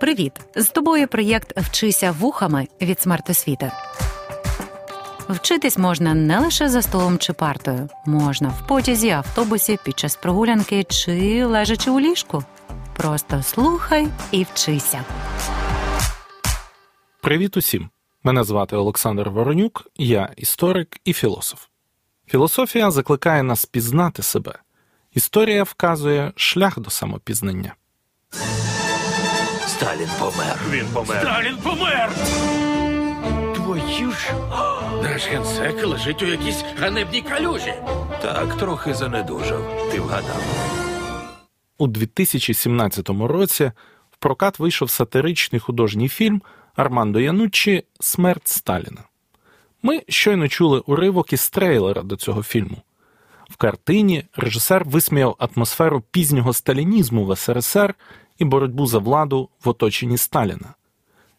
Привіт! З тобою проєкт Вчися вухами від смертосвіти. Вчитись можна не лише за столом чи партою, можна в потязі, автобусі, під час прогулянки чи лежачи у ліжку. Просто слухай і вчися. Привіт усім! Мене звати Олександр Воронюк, я історик і філософ. Філософія закликає нас пізнати себе. Історія вказує шлях до самопізнання. Сталін помер. Він помер. Сталін помер! Твою ж. Наш генсек лежить у якійсь ганебній калюжі. Так, трохи занедужав. Ти вгадав. У 2017 році в прокат вийшов сатиричний художній фільм Армандо Януччі Смерть Сталіна. Ми щойно чули уривок із трейлера до цього фільму. В картині режисер висміяв атмосферу пізнього сталінізму в СРСР і боротьбу за владу в оточенні Сталіна.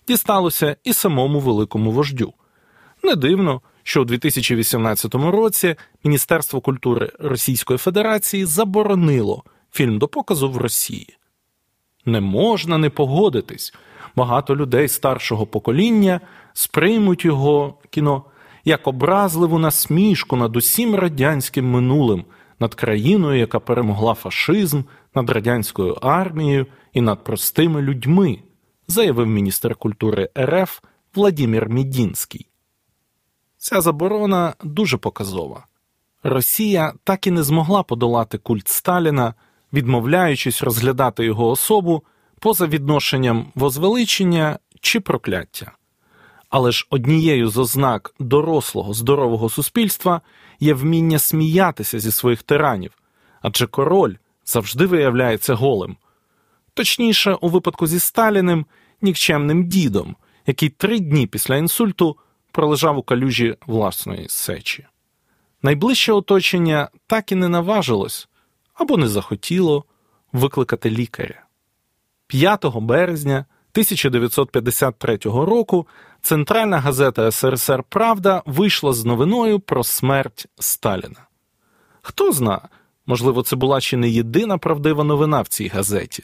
Дісталося і самому великому вождю. Не дивно, що у 2018 році Міністерство культури Російської Федерації заборонило фільм до показу в Росії. Не можна не погодитись. Багато людей старшого покоління сприймуть його кіно як образливу насмішку над усім радянським минулим, над країною, яка перемогла фашизм, над радянською армією і над простими людьми, заявив міністр культури РФ Владимир Мідінський. Ця заборона дуже показова. Росія так і не змогла подолати культ Сталіна, відмовляючись розглядати його особу поза відношенням возвеличення чи прокляття. Але ж однією з ознак дорослого здорового суспільства є вміння сміятися зі своїх тиранів, адже король завжди виявляється голим. Точніше, у випадку зі Сталіним нікчемним дідом, який три дні після інсульту пролежав у калюжі власної сечі. Найближче оточення так і не наважилось або не захотіло викликати лікаря. 5 березня 1953 року Центральна газета СРСР Правда вийшла з новиною про смерть Сталіна. Хто зна, можливо, це була чи не єдина правдива новина в цій газеті.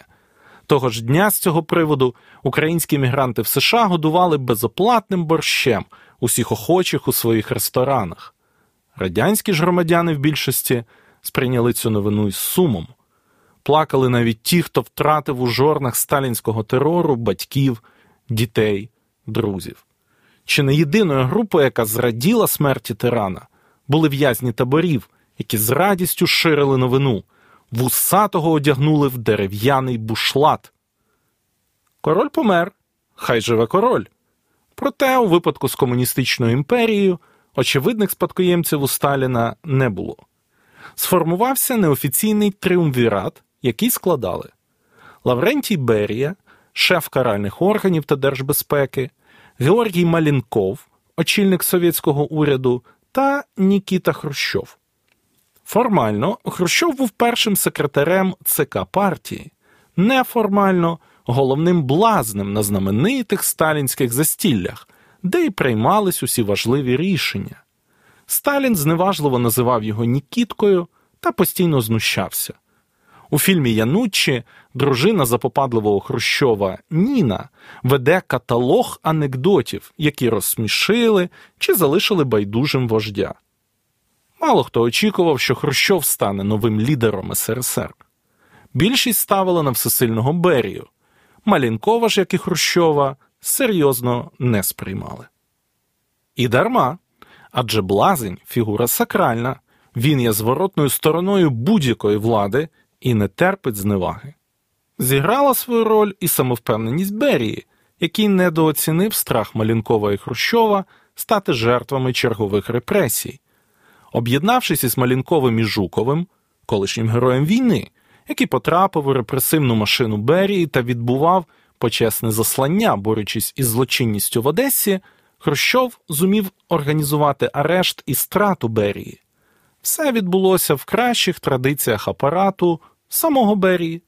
Того ж дня з цього приводу українські мігранти в США годували безоплатним борщем усіх охочих у своїх ресторанах. Радянські ж громадяни в більшості сприйняли цю новину із сумом. Плакали навіть ті, хто втратив у жорнах сталінського терору батьків, дітей, друзів. Чи не єдиною групою, яка зраділа смерті тирана, були в'язні таборів, які з радістю ширили новину, вусатого одягнули в дерев'яний бушлат. Король помер, хай живе король. Проте, у випадку з комуністичною імперією, очевидних спадкоємців у Сталіна не було. Сформувався неофіційний триумвірат, який складали Лаврентій Берія, шеф каральних органів та держбезпеки, Георгій Малінков, очільник совєтського уряду, та Нікіта Хрущов. Формально Хрущов був першим секретарем ЦК партії, неформально головним блазнем на знаменитих сталінських застіллях, де й приймались усі важливі рішення. Сталін зневажливо називав його Нікіткою та постійно знущався. У фільмі Януччі дружина запопадливого Хрущова Ніна веде каталог анекдотів, які розсмішили чи залишили байдужим вождя. Мало хто очікував, що Хрущов стане новим лідером СРСР. Більшість ставила на всесильного Берію. Малінкова ж, як і Хрущова, серйозно не сприймали. І дарма. Адже блазень фігура сакральна, він є зворотною стороною будь-якої влади і не терпить зневаги. Зіграла свою роль і самовпевненість Берії, який недооцінив страх Малінкова і Хрущова стати жертвами чергових репресій. Об'єднавшись із Малінковим і Жуковим, колишнім героєм війни, який потрапив у репресивну машину Берії та відбував почесне заслання, борючись із злочинністю в Одесі, Хрущов зумів організувати арешт і страту Берії. Все відбулося в кращих традиціях апарату самого Берії,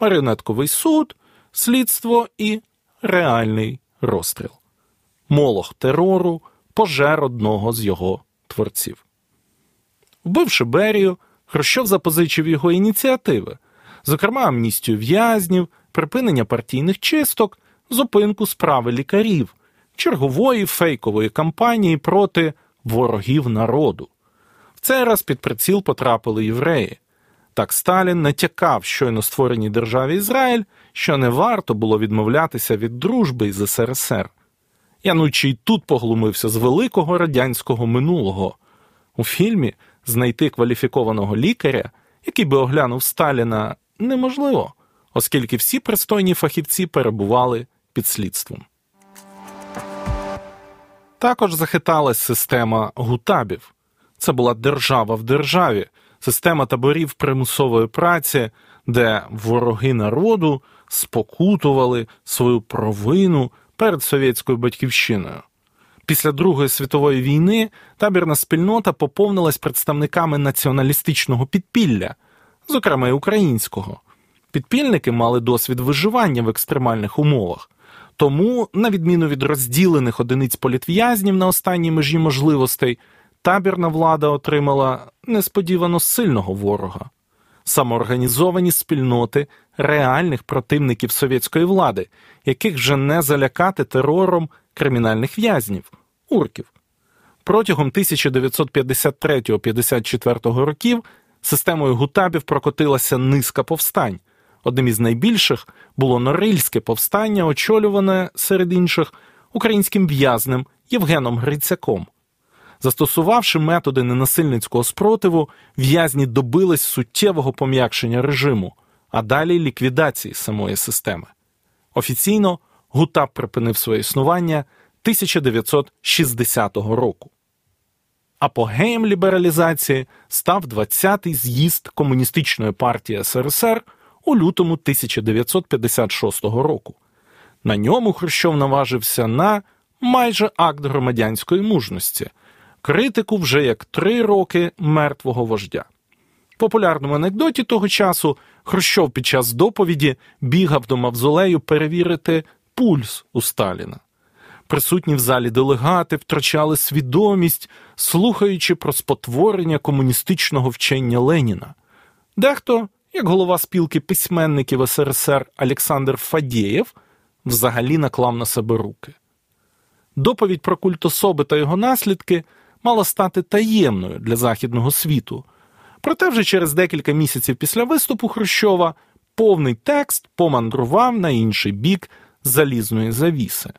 маріонетковий суд, слідство і реальний розстріл. Молох терору пожер одного з його творців. Вбивши Берію, Хрущов запозичив його ініціативи, зокрема амністію в'язнів, припинення партійних чисток зупинку справи лікарів, чергової фейкової кампанії проти ворогів народу. В цей раз під приціл потрапили євреї. Так Сталін натякав щойно створеній державі Ізраїль, що не варто було відмовлятися від дружби із СРСР. Янучий тут поглумився з великого радянського минулого. У фільмі знайти кваліфікованого лікаря, який би оглянув Сталіна, неможливо, оскільки всі пристойні фахівці перебували під слідством. Також захиталась система гутабів. Це була держава в державі, система таборів примусової праці, де вороги народу спокутували свою провину перед совєтською батьківщиною. Після Другої світової війни табірна спільнота поповнилась представниками націоналістичного підпілля, зокрема й українського. Підпільники мали досвід виживання в екстремальних умовах, тому, на відміну від розділених одиниць політв'язнів на останній межі можливостей, табірна влада отримала несподівано сильного ворога. Самоорганізовані спільноти реальних противників совєтської влади, яких вже не залякати терором кримінальних в'язнів, урків. Протягом 1953-54 років системою гутабів прокотилася низка повстань. Одним із найбільших було Норильське повстання, очолюване серед інших українським в'язнем Євгеном Грицяком. Застосувавши методи ненасильницького спротиву, в'язні добились суттєвого пом'якшення режиму, а далі ліквідації самої системи. Офіційно Гутаб припинив своє існування 1960 року. Апогеєм лібералізації став 20-й з'їзд Комуністичної партії СРСР у лютому 1956 року. На ньому Хрущов наважився на майже акт громадянської мужності, критику вже як три роки мертвого вождя. В популярному анекдоті того часу Хрущов під час доповіді бігав до мавзолею перевірити пульс у Сталіна. Присутні в залі делегати втрачали свідомість, слухаючи про спотворення комуністичного вчення Леніна. Дехто, як голова спілки письменників СРСР Олександр Фадєєв, взагалі наклав на себе руки. Доповідь про культ особи та його наслідки мала стати таємною для західного світу. Проте вже через декілька місяців після виступу Хрущова повний текст помандрував на інший бік залізної завіси.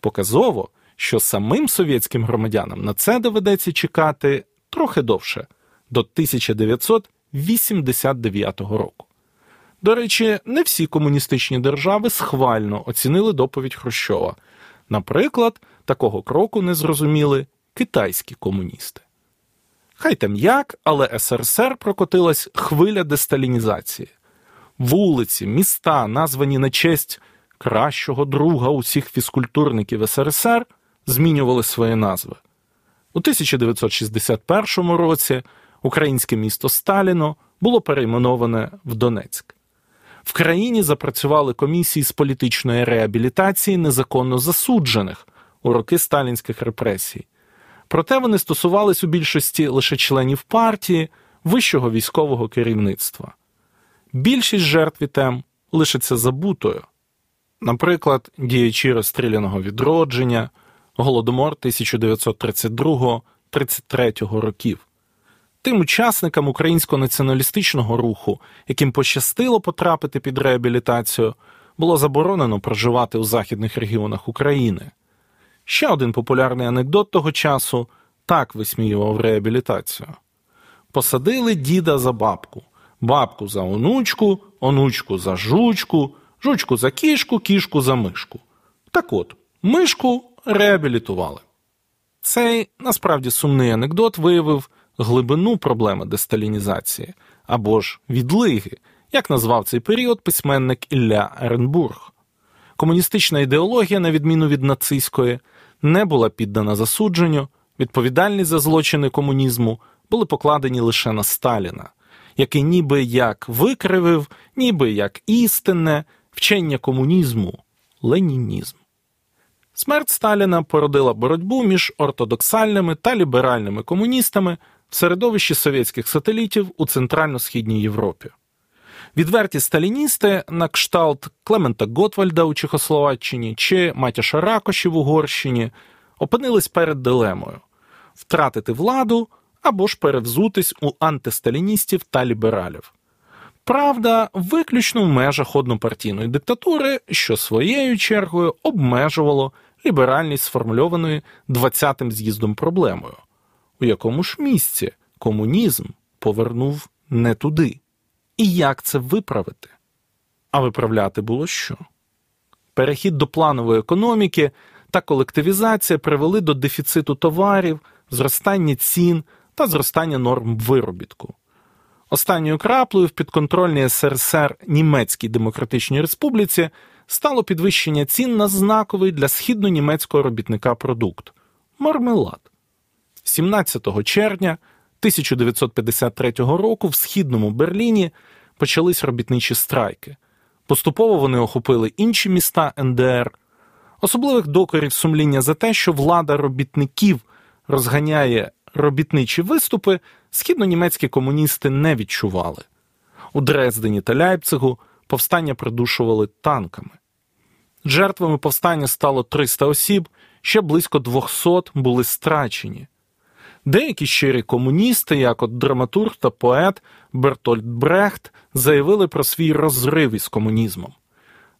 Показово, що самим совєтським громадянам на це доведеться чекати трохи довше до 1989 року. До речі, не всі комуністичні держави схвально оцінили доповідь Хрущова. Наприклад, такого кроку не зрозуміли китайські комуністи. Хай там як, але СРСР прокотилась хвиля десталінізації. Вулиці, міста, названі на честь кращого друга усіх фізкультурників СРСР, змінювали свої назви. У 1961 році українське місто Сталіно було перейменоване в Донецьк. В країні запрацювали комісії з політичної реабілітації незаконно засуджених у роки сталінських репресій. Проте вони стосувались у більшості лише членів партії, вищого військового керівництва. Більшість жертв тем лишиться забутою. Наприклад, діячі розстріляного відродження, голодомор 1932-33 років. Тим учасникам українського націоналістичного руху, яким пощастило потрапити під реабілітацію, було заборонено проживати у західних регіонах України. Ще один популярний анекдот того часу так висміював реабілітацію. Посадили діда за бабку, бабку за онучку, онучку за жучку, жучку за кішку, кішку за мишку. Так от, мишку реабілітували. Цей насправді сумний анекдот виявив глибину проблеми десталінізації або ж відлиги, як назвав цей період письменник Ілля Еренбург. Комуністична ідеологія, на відміну від нацистської, не була піддана засудженню, відповідальність за злочини комунізму були покладені лише на Сталіна, який ніби як викривив, ніби як істинне вчення комунізму, ленінізм. Смерть Сталіна породила боротьбу між ортодоксальними та ліберальними комуністами в середовищі совєтських сателітів у Центрально-Східній Європі. Відверті сталіністи на кшталт Клемента Готвальда у Чехословаччині чи Матяша Ракоші в Угорщині опинились перед дилемою втратити владу або ж перевзутись у антисталіністів та лібералів. Правда, виключно в межах однопартійної диктатури, що своєю чергою обмежувало ліберальність сформульованої 20-тим з'їздом проблемою, у якому ж місці комунізм повернув не туди. І як це виправити? А виправляти було що? Перехід до планової економіки та колективізація привели до дефіциту товарів, зростання цін та зростання норм виробітку. Останньою краплею в підконтрольній СРСР Німецькій Демократичній Республіці стало підвищення цін на знаковий для східно-німецького робітника продукт мармелад. 17 червня 1953 року в східному Берліні почались робітничі страйки. Поступово вони охопили інші міста НДР. Особливих докорів сумління за те, що влада робітників розганяє робітничі виступи, східно-німецькі комуністи не відчували. У Дрездені та Ляйпцигу повстання придушували танками. Жертвами повстання стало 300 осіб, ще близько 200 були страчені. Деякі щирі комуністи, як от драматург та поет Бертольд Брехт, заявили про свій розрив із комунізмом.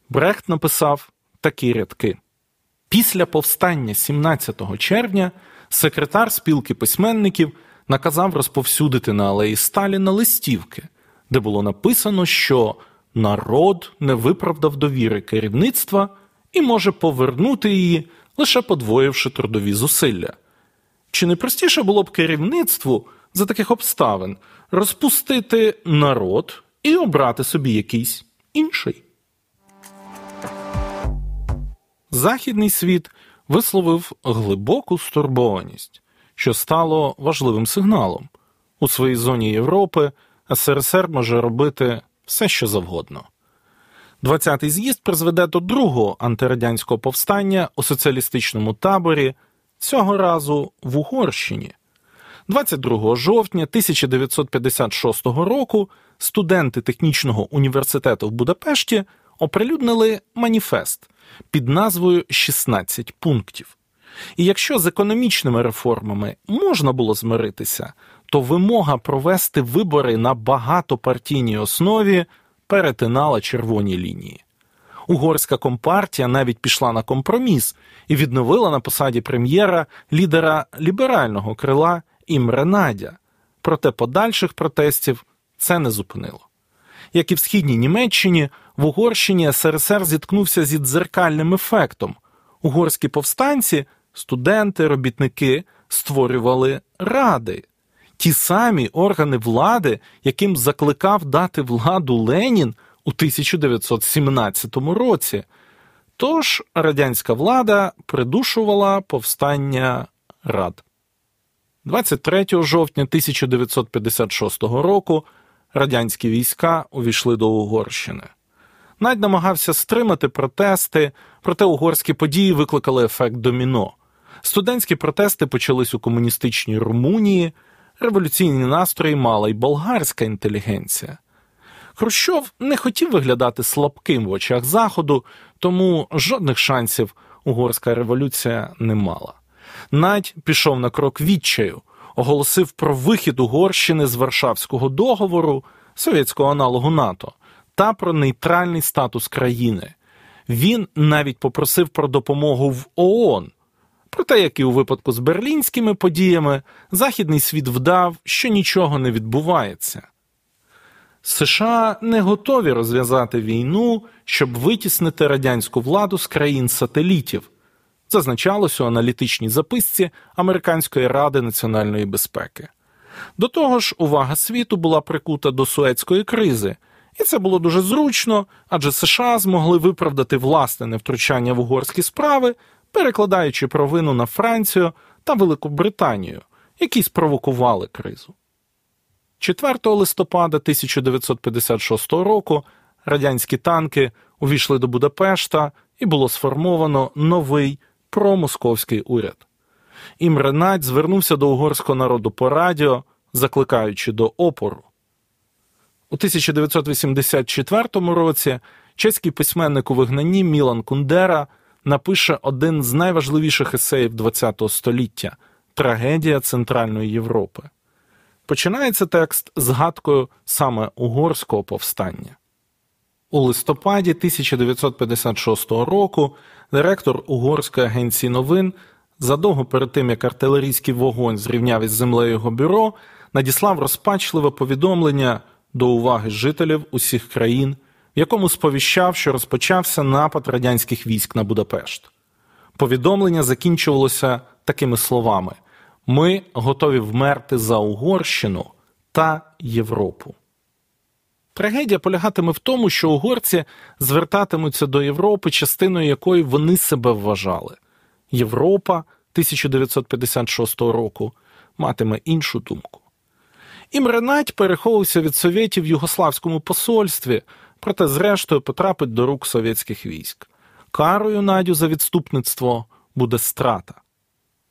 Брехт написав такі рядки. Після повстання 17 червня секретар спілки письменників наказав розповсюдити на алеї Сталіна листівки, де було написано, що народ не виправдав довіри керівництва і може повернути її, лише подвоївши трудові зусилля. Чи не простіше було б керівництву за таких обставин розпустити народ і обрати собі якийсь інший? Західний світ висловив глибоку стурбованість, що стало важливим сигналом. У своїй зоні Європи СРСР може робити все, що завгодно. 20-й з'їзд призведе до другого антирадянського повстання у соціалістичному таборі, цього разу в Угорщині. 22 жовтня 1956 року студенти технічного університету в Будапешті оприлюднили маніфест під назвою «16 пунктів. І якщо з економічними реформами можна було змиритися, то вимога провести вибори на багатопартійній основі перетинала червоні лінії. Угорська компартія навіть пішла на компроміс і відновила на посаді прем'єра лідера ліберального крила Імре Надя. Проте подальших протестів це не зупинило. Як і в східній Німеччині, в Угорщині СРСР зіткнувся зі дзеркальним ефектом. Угорські повстанці, студенти, робітники створювали ради, ті самі органи влади, яким закликав дати владу Ленін у 1917 році. Тож радянська влада придушувала повстання рад. 23 жовтня 1956 року радянські війська увійшли до Угорщини. Надь намагався стримати протести, проте угорські події викликали ефект доміно. Студентські протести почались у комуністичній Румунії, революційні настрої мала й болгарська інтелігенція. Хрущов не хотів виглядати слабким в очах Заходу, тому жодних шансів угорська революція не мала. Надь пішов на крок відчаю, оголосив про вихід Угорщини з Варшавського договору, совєтського аналогу НАТО, та про нейтральний статус країни. Він навіть попросив про допомогу в ООН. Проте, як і у випадку з берлінськими подіями, Західний світ вдав, що нічого не відбувається. США не готові розв'язати війну, щоб витіснити радянську владу з країн сателітів, зазначалось у аналітичній записці Американської ради національної безпеки. До того ж, увага світу була прикута до Суецької кризи, і це було дуже зручно, адже США змогли виправдати власне невтручання в угорські справи, перекладаючи провину на Францію та Велику Британію, які спровокували кризу. 4 листопада 1956 року радянські танки увійшли до Будапешта і було сформовано новий промосковський уряд. Імре Надь звернувся до угорського народу по радіо, закликаючи до опору. У 1984 році чеський письменник у вигнанні Мілан Кундера напише один з найважливіших есеїв ХХ століття Трагедія Центральної Європи. Починається текст згадкою саме угорського повстання. У листопаді 1956 року директор Угорської агенції новин задовго перед тим, як артилерійський вогонь зрівняв із землею його бюро, надіслав розпачливе повідомлення до уваги жителів усіх країн, в якому сповіщав, що розпочався напад радянських військ на Будапешт. Повідомлення закінчувалося такими словами: Ми готові вмерти за Угорщину та Європу. Трагедія полягатиме в тому, що угорці звертатимуться до Європи, частиною якої вони себе вважали. Європа 1956 року матиме іншу думку. Імренать переховувався від совєтів в Югославському посольстві, проте, зрештою, потрапить до рук совєтських військ. Карою Надю за відступництво буде страта.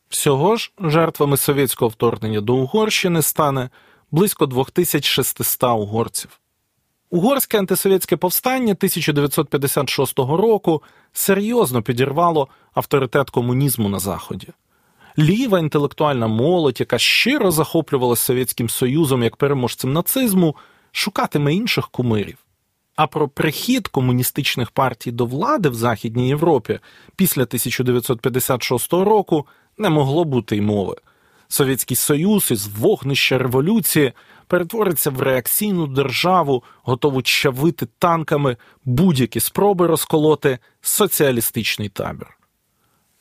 Всього ж жертвами совєтського вторгнення до Угорщини стане близько 2600 угорців. Угорське антисовєтське повстання 1956 року серйозно підірвало авторитет комунізму на Заході. Ліва інтелектуальна молодь, яка щиро захоплювалася Совєтським Союзом як переможцем нацизму, шукатиме інших кумирів. А про прихід комуністичних партій до влади в Західній Європі після 1956 року не могло бути й мови. Совєтський Союз із вогнища революції перетвориться в реакційну державу, готову чавити танками будь-які спроби розколоти соціалістичний табір.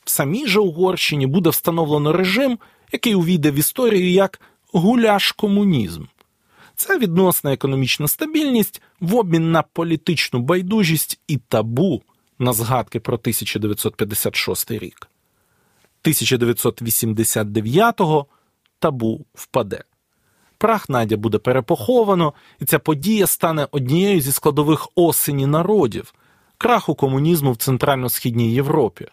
В самій же Угорщині буде встановлено режим, який увійде в історію як гуляш комунізм. Це відносна економічна стабільність в обмін на політичну байдужість і табу на згадки про 1956 рік. 1989-го табу впаде. Прах Надя буде перепоховано, і ця подія стане однією зі складових осені народів, краху комунізму в Центрально-Східній Європі.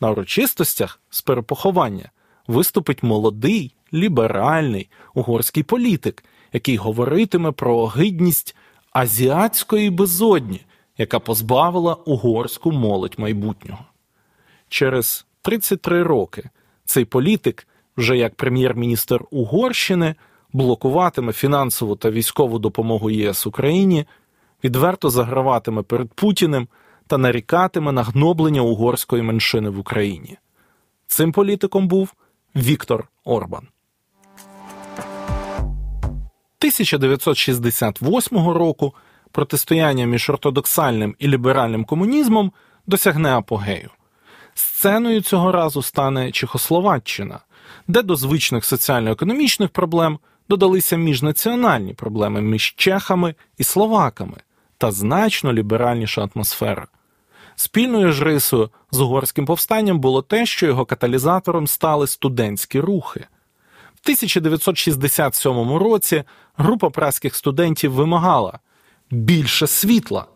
На урочистостях з перепоховання виступить молодий ліберальний угорський політик, який говоритиме про гидність азіатської безодні, яка позбавила угорську молодь майбутнього. Через 33 роки цей політик, вже як прем'єр-міністр Угорщини, блокуватиме фінансову та військову допомогу ЄС Україні, відверто заграватиме перед Путіним та нарікатиме на гноблення угорської меншини в Україні. Цим політиком був Віктор Орбан. 1968 року протистояння між ортодоксальним і ліберальним комунізмом досягне апогею. Сценою цього разу стане Чехословаччина, де до звичних соціально-економічних проблем додалися міжнаціональні проблеми між чехами і словаками та значно ліберальніша атмосфера. Спільною ж рисою з угорським повстанням було те, що його каталізатором стали студентські рухи. В 1967 році група праських студентів вимагала більше світла.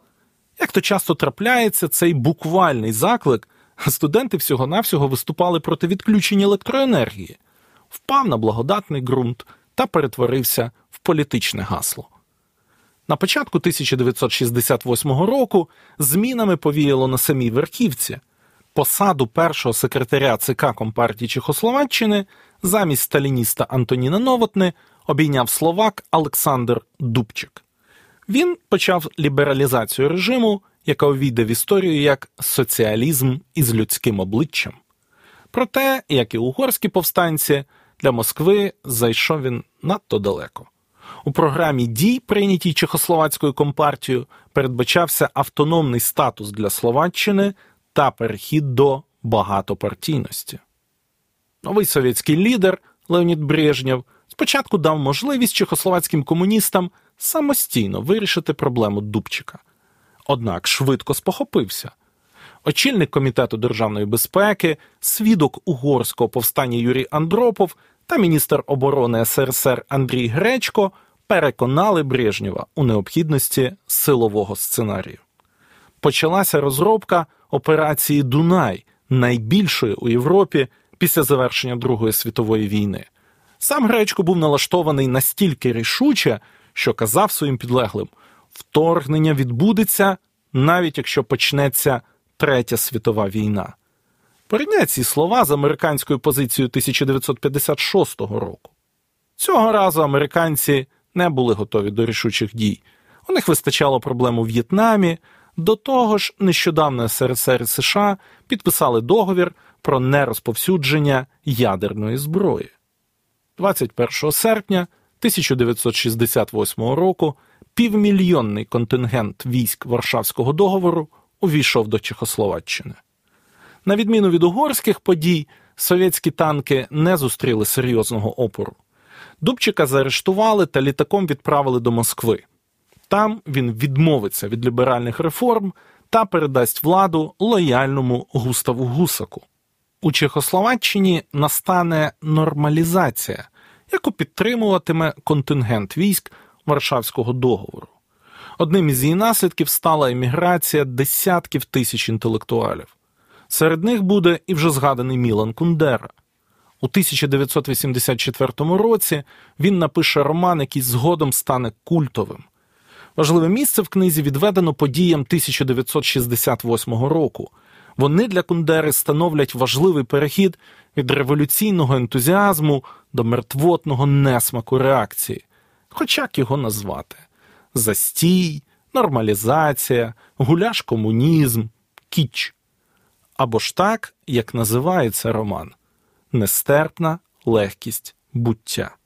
Як то часто трапляється, цей буквальний заклик, студенти всього-навсього виступали проти відключення електроенергії, впав на благодатний ґрунт та перетворився в політичне гасло. На початку 1968 року змінами повіяло на самій верхівці. Посаду першого секретаря ЦК Компартії Чехословаччини замість сталініста Антоніна Новотни обійняв словак Олександр Дубчик. Він почав лібералізацію режиму, яка увійде в історію як соціалізм із людським обличчям. Проте, як і угорські повстанці, для Москви зайшов він надто далеко. У програмі дій, прийнятій Чехословацькою компартією, передбачався автономний статус для Словаччини та перехід до багатопартійності. Новий совєтський лідер Леонід Брежнєв спочатку дав можливість чехословацьким комуністам самостійно вирішити проблему Дубчика. Однак швидко спохопився. Очільник комітету державної безпеки, свідок угорського повстання Юрій Андропов та міністр оборони СРСР Андрій Гречко переконали Брежнєва у необхідності силового сценарію. Почалася розробка операції Дунай, найбільшої у Європі після завершення Другої світової війни. Сам Гречко був налаштований настільки рішуче, що казав своїм підлеглим: вторгнення відбудеться, навіть якщо почнеться Третя світова війна. Порівняй ці слова з американською позицією 1956 року. Цього разу американці не були готові до рішучих дій. У них вистачало проблем у В'єтнамі. До того ж, нещодавно СРСР і США підписали договір про нерозповсюдження ядерної зброї. 21 серпня 1968 року півмільйонний контингент військ Варшавського договору увійшов до Чехословаччини. На відміну від угорських подій, совєтські танки не зустріли серйозного опору. Дубчика заарештували та літаком відправили до Москви. Там він відмовиться від ліберальних реформ та передасть владу лояльному Густаву Гусаку. У Чехословаччині настане нормалізація, яку підтримуватиме контингент військ Варшавського договору. Одним із її наслідків стала еміграція десятків тисяч інтелектуалів. Серед них буде і вже згаданий Мілан Кундера. У 1984 році він напише роман, який згодом стане культовим. Важливе місце в книзі відведено подіям 1968 року. Вони для Кундери становлять важливий перехід від революційного ентузіазму до мертвотного несмаку реакції, хоч як його назвати: застій, нормалізація, гуляш комунізм, кіч. Або ж так, як називається роман нестерпна легкість буття.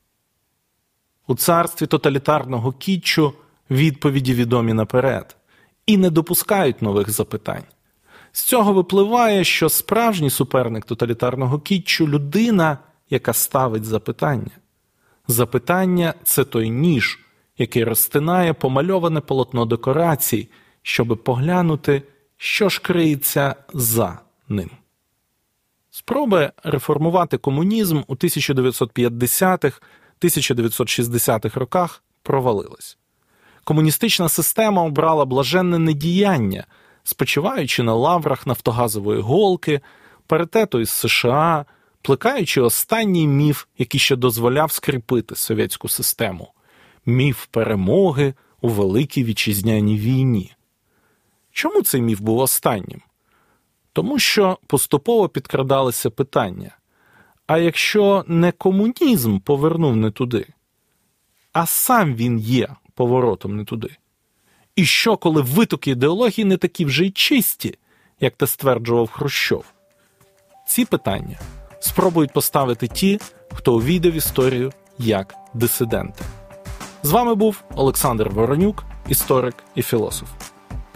У царстві тоталітарного кітчу відповіді відомі наперед і не допускають нових запитань. З цього випливає, що справжній суперник тоталітарного кітчу людина, яка ставить запитання. Запитання це той ніж, який розтинає помальоване полотно декорацій, щоби поглянути, що ж криється за ним. Спроби реформувати комунізм у 1950-х, 1960-х роках провалились. Комуністична система обрала блаженне недіяння, спочиваючи на лаврах нафтогазової голки, паритету із США, плекаючи останній міф, який ще дозволяв скріпити совєтську систему міф перемоги у Великій Вітчизняній війні. Чому цей міф був останнім? Тому що поступово підкрадалися питання. А якщо не комунізм повернув не туди, а сам він є поворотом не туди. І що, коли витоки ідеології не такі вже й чисті, як те стверджував Хрущов? Ці питання спробують поставити ті, хто увійде в історію як дисиденти. З вами був Олександр Воронюк, історик і філософ.